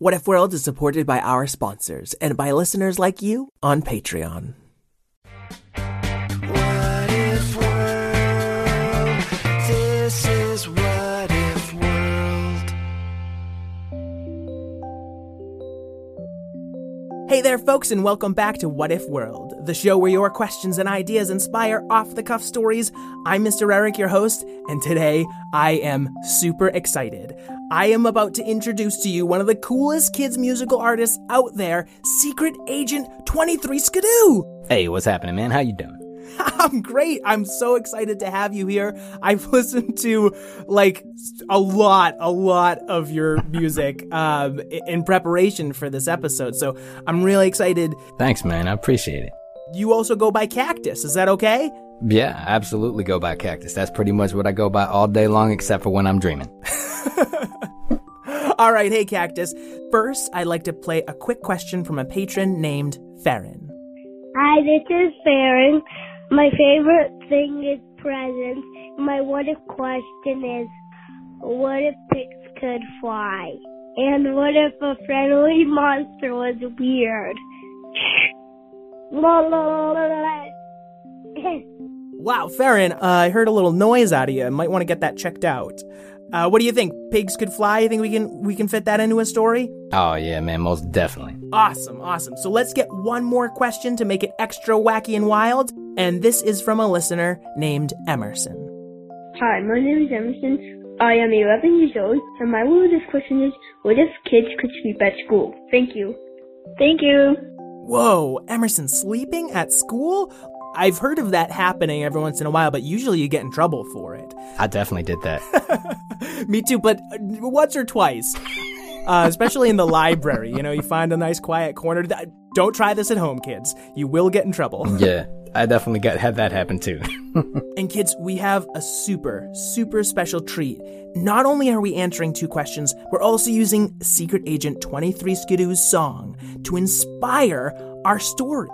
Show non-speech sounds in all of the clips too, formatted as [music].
What If World is supported by our sponsors and by listeners like you on Patreon. Hey there, folks, and welcome back to What If World, the show where your questions and ideas inspire off the cuff stories. I'm Mr. Eric, your host, and today I am super excited. I am about to introduce to you one of the coolest kids' musical artists out there, Secret Agent 23 Skidoo. Hey, what's happening, man? How you doing? [laughs] I'm great. I'm so excited to have you here. I've [laughs] listened to like a lot, a lot of your music [laughs] um, in preparation for this episode. So I'm really excited. Thanks, man. I appreciate it. You also go by Cactus. Is that okay? Yeah, I absolutely go by Cactus. That's pretty much what I go by all day long, except for when I'm dreaming. All right. Hey, Cactus. First, I'd like to play a quick question from a patron named Farron. Hi, this is Farron. My favorite thing is presents. My what if question is, what if pigs could fly? And what if a friendly [laughs] monster was weird? [laughs] Wow, Farron, uh, I heard a little noise out of you. Might want to get that checked out. Uh, what do you think? Pigs could fly? You think we can we can fit that into a story? Oh, yeah, man, most definitely. Awesome, awesome. So let's get one more question to make it extra wacky and wild. And this is from a listener named Emerson. Hi, my name is Emerson. I am 11 years old, and my wildest question is, what if kids could sleep at school? Thank you. Thank you. Whoa, Emerson sleeping at school? I've heard of that happening every once in a while, but usually you get in trouble for it. I definitely did that. [laughs] Me too, but uh, once or twice. Uh, especially in the library, you know, you find a nice quiet corner. Don't try this at home, kids. You will get in trouble. [laughs] yeah, I definitely got had that happen too. [laughs] And kids, we have a super, super special treat. Not only are we answering two questions, we're also using Secret Agent 23 Skidoo's song to inspire our story.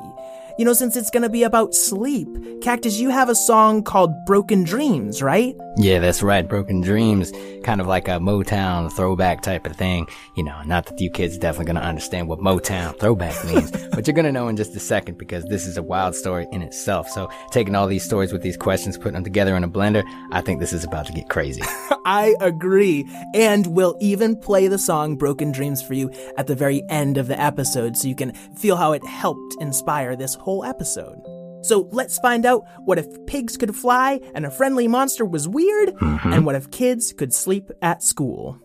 You know, since it's gonna be about sleep, Cactus, you have a song called Broken Dreams, right? yeah, that's right. Broken Dreams, kind of like a Motown throwback type of thing. You know, not that you kids definitely gonna understand what Motown throwback means, [laughs] but you're gonna know in just a second because this is a wild story in itself. So, taking all these stories with these questions, putting them together in a blender, I think this is about to get crazy. [laughs] I agree. And we'll even play the song Broken Dreams for you at the very end of the episode so you can feel how it helped inspire this whole episode. So let's find out what if pigs could fly and a friendly monster was weird, mm-hmm. and what if kids could sleep at school.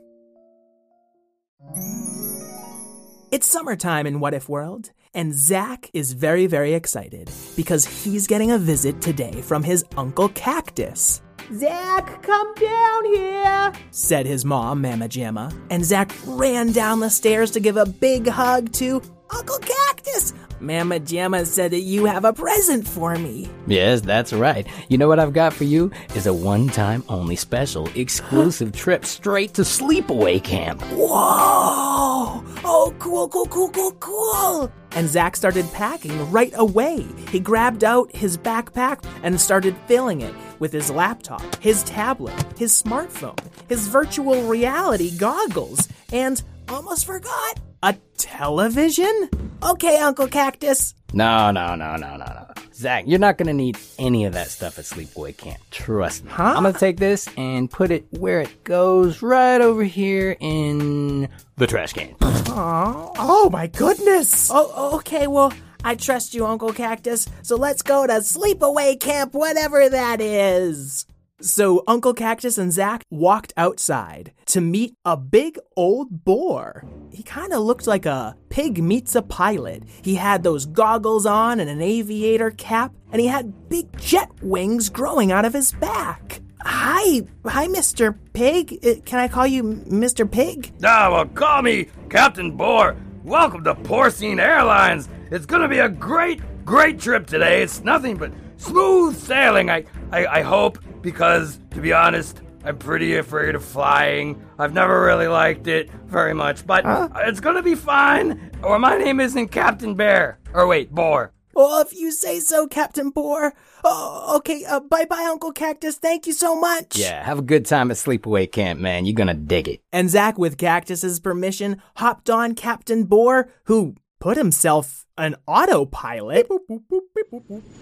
It's summertime in What If World, and Zach is very, very excited because he's getting a visit today from his Uncle Cactus. Zach, come down here, said his mom, Mama Jamma. And Zach ran down the stairs to give a big hug to Uncle Cactus. Mama Jamma said that you have a present for me. Yes, that's right. You know what I've got for you is a one-time only special exclusive trip straight to Sleepaway Camp. Whoa! Oh, cool, cool, cool, cool, cool! And Zach started packing right away. He grabbed out his backpack and started filling it with his laptop, his tablet, his smartphone, his virtual reality goggles, and almost forgot a television? Okay, Uncle Cactus. No, no, no, no, no, no. Zach, you're not gonna need any of that stuff at Sleepaway Camp. Trust me. Huh? I'm gonna take this and put it where it goes, right over here in the trash can. Oh, oh my goodness. Oh, oh, okay, well, I trust you, Uncle Cactus. So let's go to sleepaway camp, whatever that is. So Uncle Cactus and Zach walked outside to meet a big old boar. He kind of looked like a pig meets a pilot. He had those goggles on and an aviator cap, and he had big jet wings growing out of his back. Hi, hi, Mr. Pig. Uh, Can I call you Mr. Pig? Ah, well, call me Captain Boar. Welcome to Porcine Airlines. It's gonna be a great, great trip today. It's nothing but smooth sailing. I, I, I hope, because to be honest, I'm pretty afraid of flying. I've never really liked it very much, but it's gonna be fine. Or my name isn't Captain Bear. Or wait, Boar. Well, if you say so, Captain Boar. Oh, okay. Uh, bye bye, Uncle Cactus. Thank you so much. Yeah, have a good time at Sleepaway Camp, man. You're gonna dig it. And Zack, with Cactus's permission, hopped on Captain Boar, who put himself an autopilot.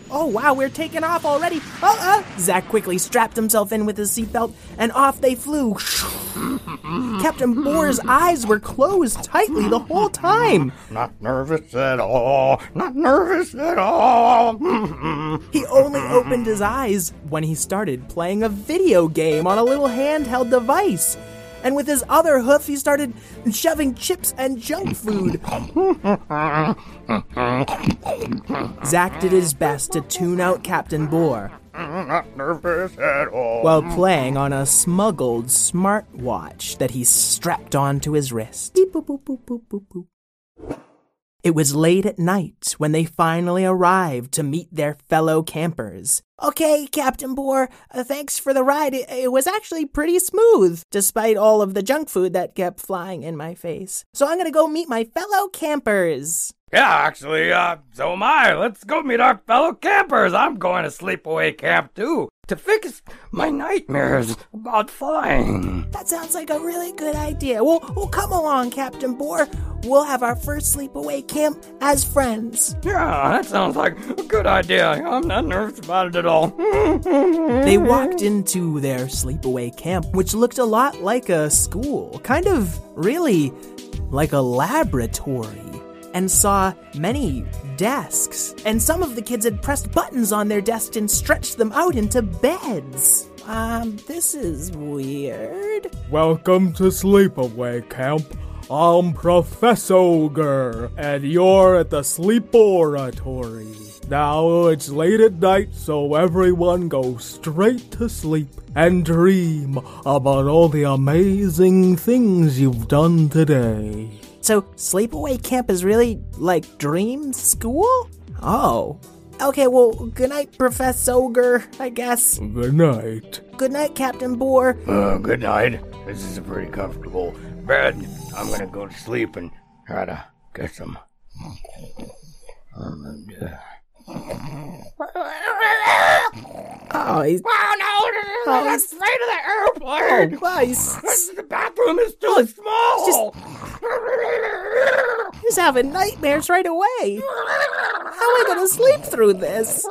Oh wow, we're taking off already. Uh uh. Zack quickly strapped himself in with his seatbelt, and off they flew. [laughs] Captain Boar's eyes were closed tightly the whole time. Not nervous at all. Not nervous at all. [laughs] He only opened his eyes when he started playing a video game on a little handheld device. And with his other hoof, he started shoving chips and junk food. Zack did his best to tune out Captain Boar while playing on a smuggled smartwatch that he strapped onto his wrist. Beep, boop, boop, boop. It was late at night when they finally arrived to meet their fellow campers. Okay, Captain Boar, uh, thanks for the ride. It, it was actually pretty smooth, despite all of the junk food that kept flying in my face. So I'm gonna go meet my fellow campers. Yeah, actually, uh, so am I. Let's go meet our fellow campers. I'm going to sleepaway camp too to fix my nightmares about flying. That sounds like a really good idea. Well, well come along, Captain Boar. We'll have our first sleepaway camp as friends. Yeah, that sounds like a good idea. I'm not nervous about it at all. [laughs] They walked into their sleepaway camp, which looked a lot like a school, kind of really like a laboratory, and saw many desks. And some of the kids had pressed buttons on their desks and stretched them out into beds. Um, this is weird. Welcome to Sleepaway Camp. I'm Professor Ogre, and you're at the Sleeporatory. Now it's late at night, so everyone go straight to sleep and dream about all the amazing things you've done today. So, sleepaway camp is really like dream school? Oh. Okay, well, good night, Professor Ogre, I guess. Good night. Good night, Captain Boar. Uh, good night. This is a pretty comfortable bed. I'm gonna go to sleep and try to get some. Oh, he's, Oh no! Oh, That's he's- straight to the airplane. oh, he's, The bathroom is too small. [laughs] he's having nightmares right away. How am I gonna sleep through this?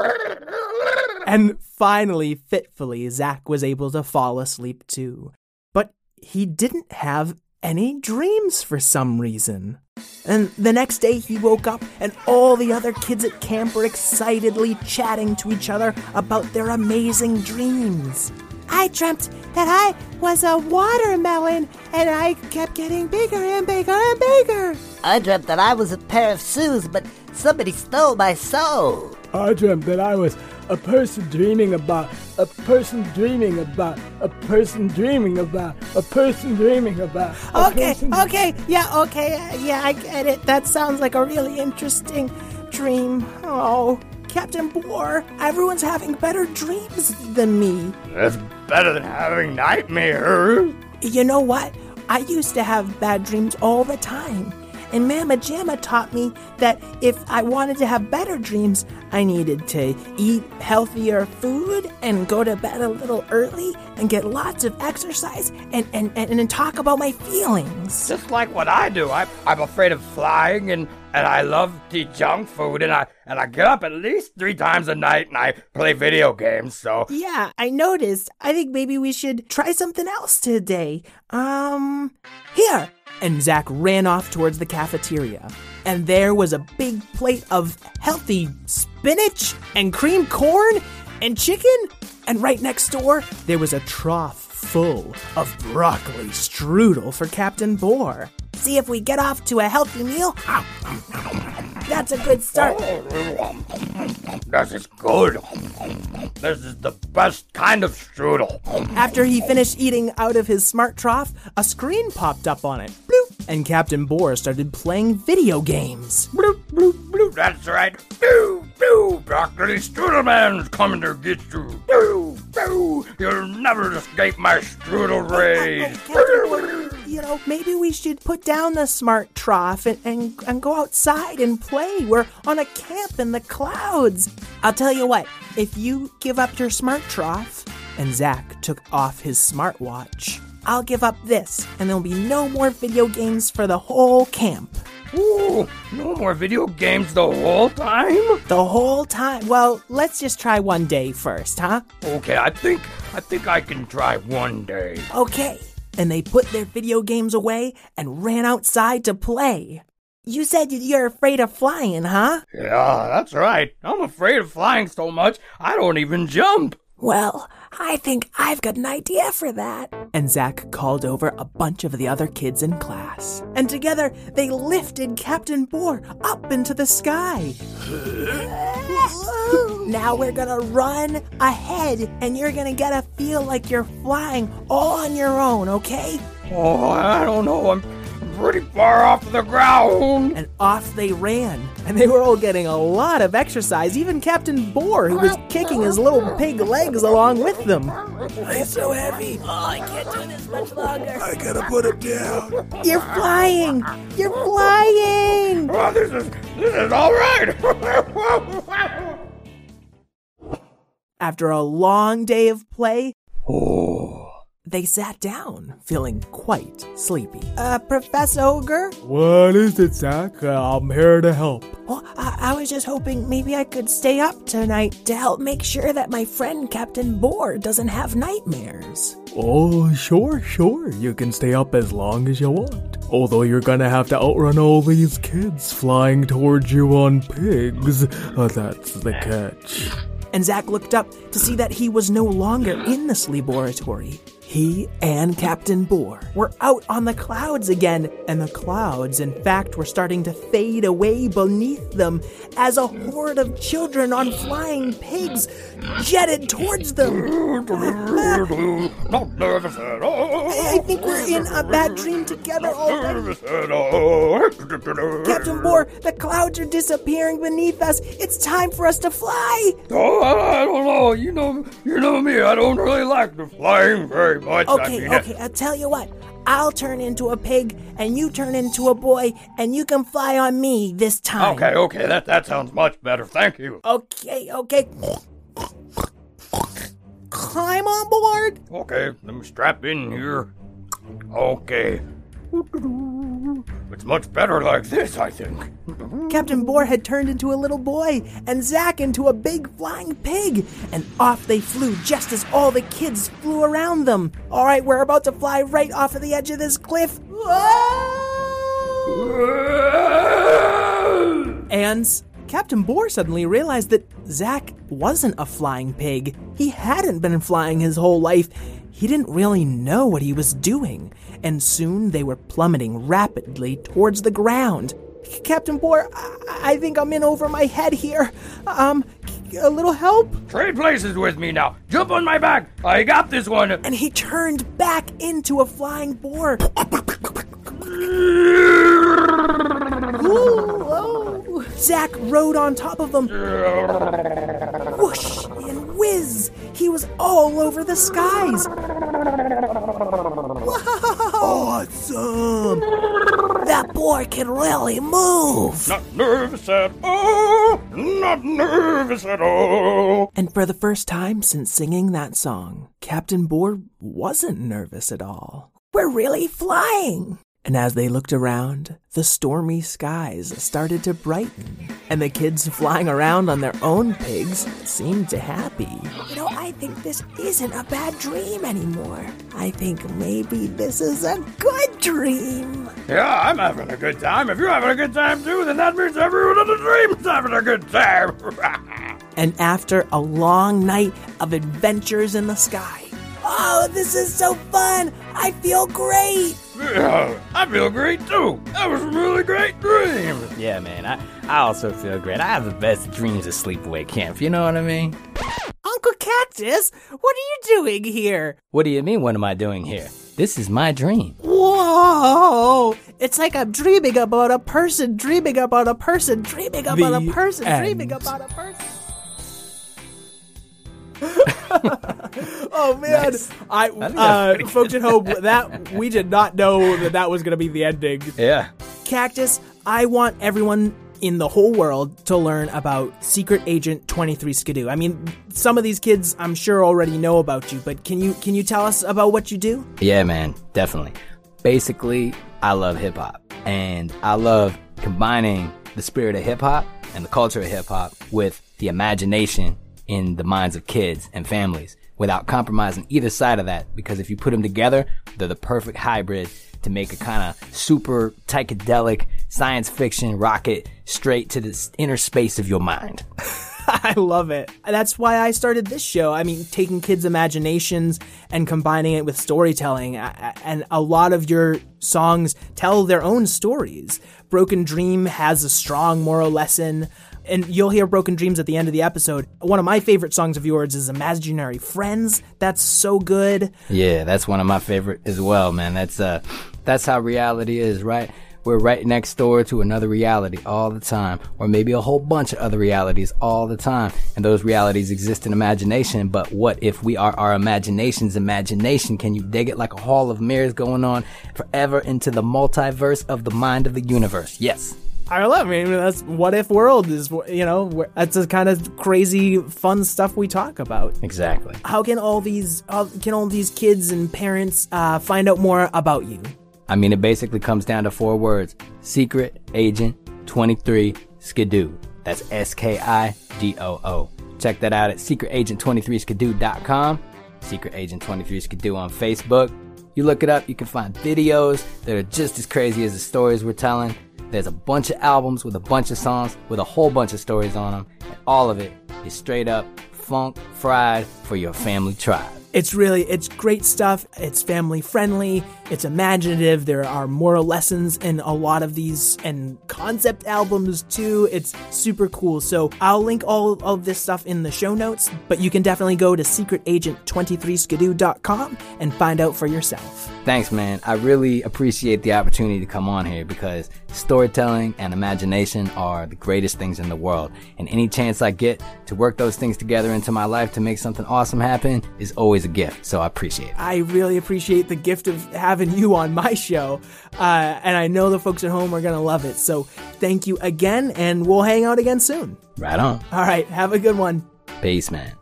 And finally, fitfully, Zack was able to fall asleep too. But he didn't have any dreams for some reason. And the next day he woke up and all the other kids at camp were excitedly chatting to each other about their amazing dreams. I dreamt that I was a watermelon and I kept getting bigger and bigger and bigger. I dreamt that I was a pair of shoes, but somebody stole my soul. I dreamt that I was a person dreaming about a person dreaming about a person dreaming about a person dreaming about. Okay, person- okay, yeah, okay, yeah, I get it. That sounds like a really interesting dream. Oh, Captain Boar, everyone's having better dreams than me. That's better than having nightmares. You know what? I used to have bad dreams all the time. And Mama Jamma taught me that if I wanted to have better dreams, I needed to eat healthier food and go to bed a little early and get lots of exercise and, and, and, and talk about my feelings. Just like what I do. I, I'm afraid of flying, and, and I love to eat junk food, and I and I get up at least three times a night, and I play video games. So Yeah, I noticed. I think maybe we should try something else today. Um, here. And Zack ran off towards the cafeteria. And there was a big plate of healthy spinach and cream corn and chicken. And right next door, there was a trough full of broccoli strudel for Captain Boar. See if we get off to a healthy meal. That's a good start. this is good. This is the best kind of strudel. After he finished eating out of his smart trough, a screen popped up on it. Bloop! And Captain Boar started playing video games. Bloop, bloop, bloop. That's right. Boo, boo. Broccoli Strudel Man's coming to get you. Boo, boo. You'll never escape my strudel rage. [laughs] You know, maybe we should put down the smart trough and, and, and go outside and play. We're on a camp in the clouds. I'll tell you what, if you give up your smart trough, and Zach took off his smartwatch, I'll give up this, and there'll be no more video games for the whole camp. Ooh, no more video games the whole time? The whole time. Well, let's just try one day first, huh? Okay, I think I think I can try one day. Okay. And they put their video games away and ran outside to play. You said you're afraid of flying, huh? Yeah, that's right. I'm afraid of flying so much I don't even jump. Well, I think I've got an idea for that. And Zach called over a bunch of the other kids in class. And together they lifted Captain Boar up into the sky. [laughs] now we're gonna run ahead, and you're gonna get a feel like you're flying all on your own, okay? Oh, I don't know. I'm, I'm pretty far off the ground. And off they ran. And they were all getting a lot of exercise, even Captain Boar, who was kicking his little pig legs along with them. I'm so heavy. Oh, I can't do this much longer. I gotta put it down. You're flying! You're flying! Oh, this is this is all right. After a long day of play, oh. They sat down, feeling quite sleepy. Uh, Professor Ogre? What is it, Zach? Uh, I'm here to help. Well, I-, I was just hoping maybe I could stay up tonight to help make sure that my friend Captain Boar doesn't have nightmares. Oh, sure, sure. You can stay up as long as you want. Although you're gonna have to outrun all these kids flying towards you on pigs. Uh, that's the catch. And Zach looked up to see that he was no longer in the sleeporatory. He and Captain Boar were out on the clouds again, and the clouds, in fact, were starting to fade away beneath them as a horde of children on flying pigs jetted towards them. Not nervous at all. I think we're in a bad dream together already. Captain Boar, the clouds are disappearing beneath us. It's time for us to fly. Oh, I don't know. You know, you know me. I don't really like the flying very Okay, okay, I'll tell you what. I'll turn into a pig and you turn into a boy and you can fly on me this time. Okay, okay. That that sounds much better. Thank you. Okay, okay. Climb on board. Okay, let me strap in here. Okay. It's much better like this, I think. Captain Boar had turned into a little boy and Zack into a big flying pig. And off they flew just as all the kids flew around them. All right, we're about to fly right off of the edge of this cliff. And Captain Boar suddenly realized that Zack wasn't a flying pig. He hadn't been flying his whole life. He didn't really know what he was doing, and soon they were plummeting rapidly towards the ground. Captain Boar, I, I think I'm in over my head here. Um, a little help? Trade places with me now. Jump on my back. I got this one. And he turned back into a flying boar. Ooh, oh. Zack rode on top of him. Whoosh and whiz. He was all over the skies. Awesome. That boy can really move. Not nervous at all. Not nervous at all. And for the first time since singing that song, Captain Boar wasn't nervous at all. We're really flying. And as they looked around, the stormy skies started to brighten, and the kids flying around on their own pigs seemed happy. You know, I think this isn't a bad dream anymore. I think maybe this is a good dream. Yeah, I'm having a good time. If you're having a good time too, then that means everyone in the dream is having a good time. [laughs] And after a long night of adventures in the sky, oh, this is so fun! I feel great! yeah, I feel great too. That was a really great dream. Yeah, man, I, I also feel great. I have the best dreams at sleepaway camp, you know what I mean? Uncle Cactus, what are you doing here? What do you mean, what am I doing here? This is my dream. Whoa! It's like I'm dreaming about a person, dreaming about a person, dreaming about a The person, dreaming about a person. [laughs] Oh man, I uh, folks at home that we did not know that that was going to be the ending. Yeah. Cactus, I want everyone in the whole world to learn about Secret Agent 23 Skidoo. I mean, some of these kids I'm sure already know about you, but can you can you tell us about what you do? Yeah, man, definitely. Basically, I love hip hop, and I love combining the spirit of hip hop and the culture of hip hop with the imagination in the minds of kids and families without compromising either side of that. Because if you put them together, they're the perfect hybrid to make a kind of super psychedelic science fiction rocket straight to the inner space of your mind. [laughs] I love it. That's why I started this show. I mean, taking kids' imaginations and combining it with storytelling. And a lot of your songs tell their own stories. Broken Dream has a strong moral lesson. And you'll hear Broken Dreams at the end of the episode. One of my favorite songs of yours is Imaginary Friends. That's so good. Yeah, that's one of my favorite as well, man. That's uh that's how reality is, right? We're right next door to another reality all the time, or maybe a whole bunch of other realities all the time. And those realities exist in imagination. But what if we are our imagination's imagination? Can you dig it like a hall of mirrors going on forever into the multiverse of the mind of the universe? Yes. I love. I mean, that's what if world is. You know, that's the kind of crazy, fun stuff we talk about. Exactly. How can all these can all these kids and parents uh, find out more about you? I mean, it basically comes down to four words Secret Agent 23 Skidoo. That's S K I D O O. Check that out at secretagent23skidoo.com. Secret Agent 23 Skidoo on Facebook. You look it up, you can find videos that are just as crazy as the stories we're telling. There's a bunch of albums with a bunch of songs with a whole bunch of stories on them, and all of it is straight up funk fried for your family tribe. It's really it's great stuff. It's family friendly. It's imaginative. There are moral lessons in a lot of these and concept albums too. It's super cool. So I'll link all of this stuff in the show notes, but you can definitely go to secretagent23skidoo.com and find out for yourself. Thanks, man. I really appreciate the opportunity to come on here because storytelling and imagination are the greatest things in the world. And any chance I get to work those things together into my life to make something awesome happen is always a gift. So I appreciate it. I really appreciate the gift of having you on my show. Uh, and I know the folks at home are going to love it. So thank you again, and we'll hang out again soon. Right on. All right. Have a good one. Peace, man.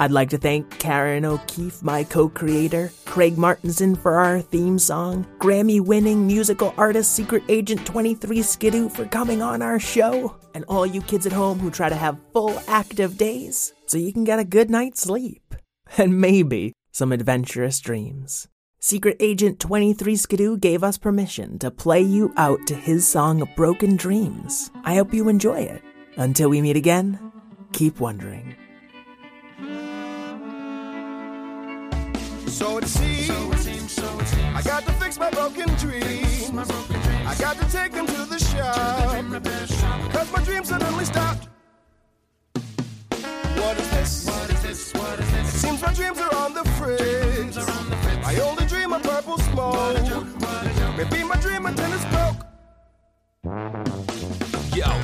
I'd like to thank Karen O'Keefe, my co creator, Craig Martinson for our theme song, Grammy winning musical artist Secret Agent 23 Skidoo for coming on our show, and all you kids at home who try to have full active days so you can get a good night's sleep. And maybe some adventurous dreams. Secret Agent 23 Skidoo gave us permission to play you out to his song Broken Dreams. I hope you enjoy it. Until we meet again, keep wondering. So it seems, I got to fix my broken dreams. I got to take them to the shop. Cause my dreams suddenly stopped. What is this? It seems my dreams are on the fridge. I only dream of purple smoke. Maybe my dream antenna's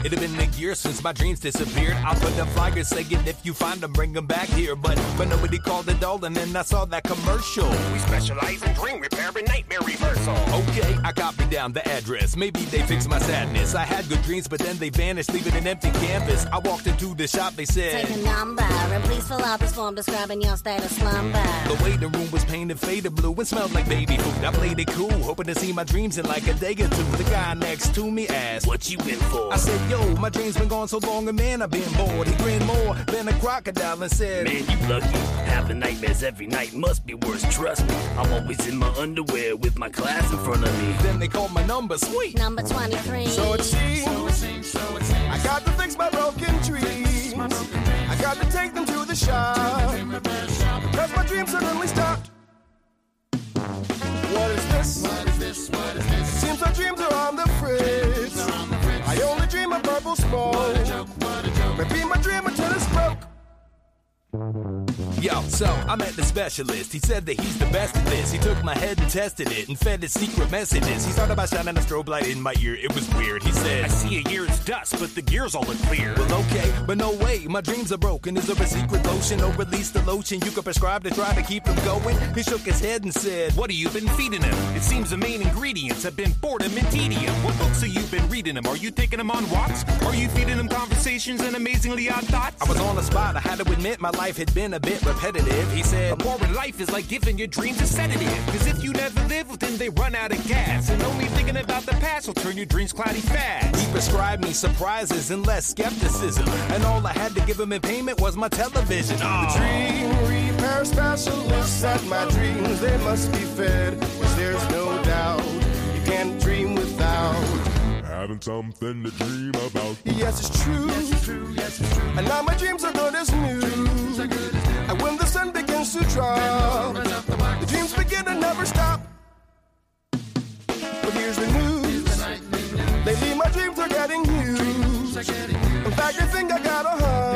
it had been a year since my dreams disappeared. I put the flyers saying if you find them, bring them back here. But but nobody called it all, and then I saw that commercial. We specialize in dream repair and nightmare reversal. Okay, I copied down the address. Maybe they fixed my sadness. I had good dreams, but then they vanished, leaving an empty canvas. I walked into the shop, they said, Take a number and please fill out this form describing your state of slumber. The waiting room was painted faded blue and smelled like baby food. I played it cool, hoping to see my dreams in like a day or two. The guy next to me asked, What you in for? I said, Yo, my dreams been gone so long, and man, I've been bored. He grinned more than a crocodile and said, Man, you lucky. Having nightmares every night must be worse, trust me. I'm always in my underwear with my class in front of me. Then they called my number, sweet. Number 23. So it seems, I got to fix my broken dreams. I got to take them to the shop. Cause my dreams suddenly stopped. What is this? Seems my dreams are on the fridge. Dream of purple smoke. Maybe my dream until it's broke. Yo, so I met the specialist. He said that he's the best at this. He took my head and tested it and fed it secret messages. He started by shining a strobe light in my ear. It was weird. He said, I see a year's dust, but the gears all look clear. Well, okay, but no way. My dreams are broken. Is there a secret lotion or release the lotion you could prescribe to try to keep them going? He shook his head and said, What have you been feeding him? It seems the main ingredients have been boredom and tedium. What books have you been reading him? Are you taking him on walks? Are you feeding him conversations and amazingly odd thoughts? I was on the spot. I had to admit my life had been a bit repetitive. He said, A boring life is like giving your dreams a sedative. Cause if you never live, then they run out of gas. And only thinking about the past will turn your dreams cloudy fast. He prescribed me surprises and less skepticism. And all I had to give him in payment was my television. The dream repair specialist said my dreams, they must be fed. Cause there's no doubt you can't dream. Having something to dream about. Yes, it's true. And now my dreams are good as new. And when the sun begins to drop, the dreams begin to never stop. But here's the news. Lately my dreams are getting used. In fact, I think I got a